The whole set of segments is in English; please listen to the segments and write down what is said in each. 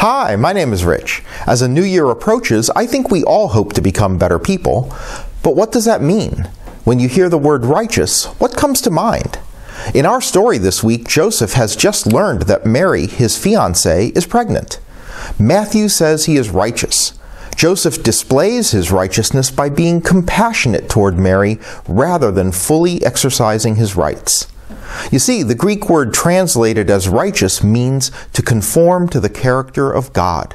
Hi, my name is Rich. As a new year approaches, I think we all hope to become better people. But what does that mean? When you hear the word righteous, what comes to mind? In our story this week, Joseph has just learned that Mary, his fiancée, is pregnant. Matthew says he is righteous. Joseph displays his righteousness by being compassionate toward Mary rather than fully exercising his rights. You see, the Greek word translated as righteous means to conform to the character of God.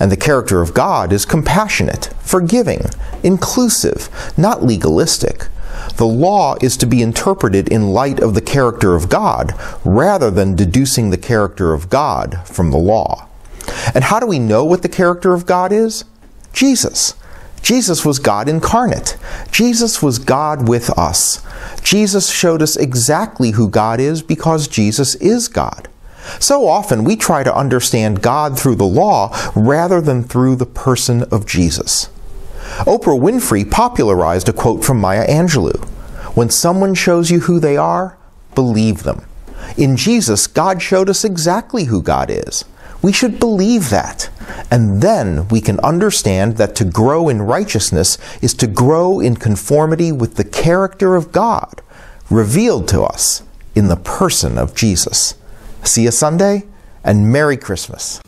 And the character of God is compassionate, forgiving, inclusive, not legalistic. The law is to be interpreted in light of the character of God rather than deducing the character of God from the law. And how do we know what the character of God is? Jesus. Jesus was God incarnate. Jesus was God with us. Jesus showed us exactly who God is because Jesus is God. So often we try to understand God through the law rather than through the person of Jesus. Oprah Winfrey popularized a quote from Maya Angelou When someone shows you who they are, believe them. In Jesus, God showed us exactly who God is. We should believe that. And then we can understand that to grow in righteousness is to grow in conformity with the character of God, revealed to us in the person of Jesus. See you Sunday, and Merry Christmas.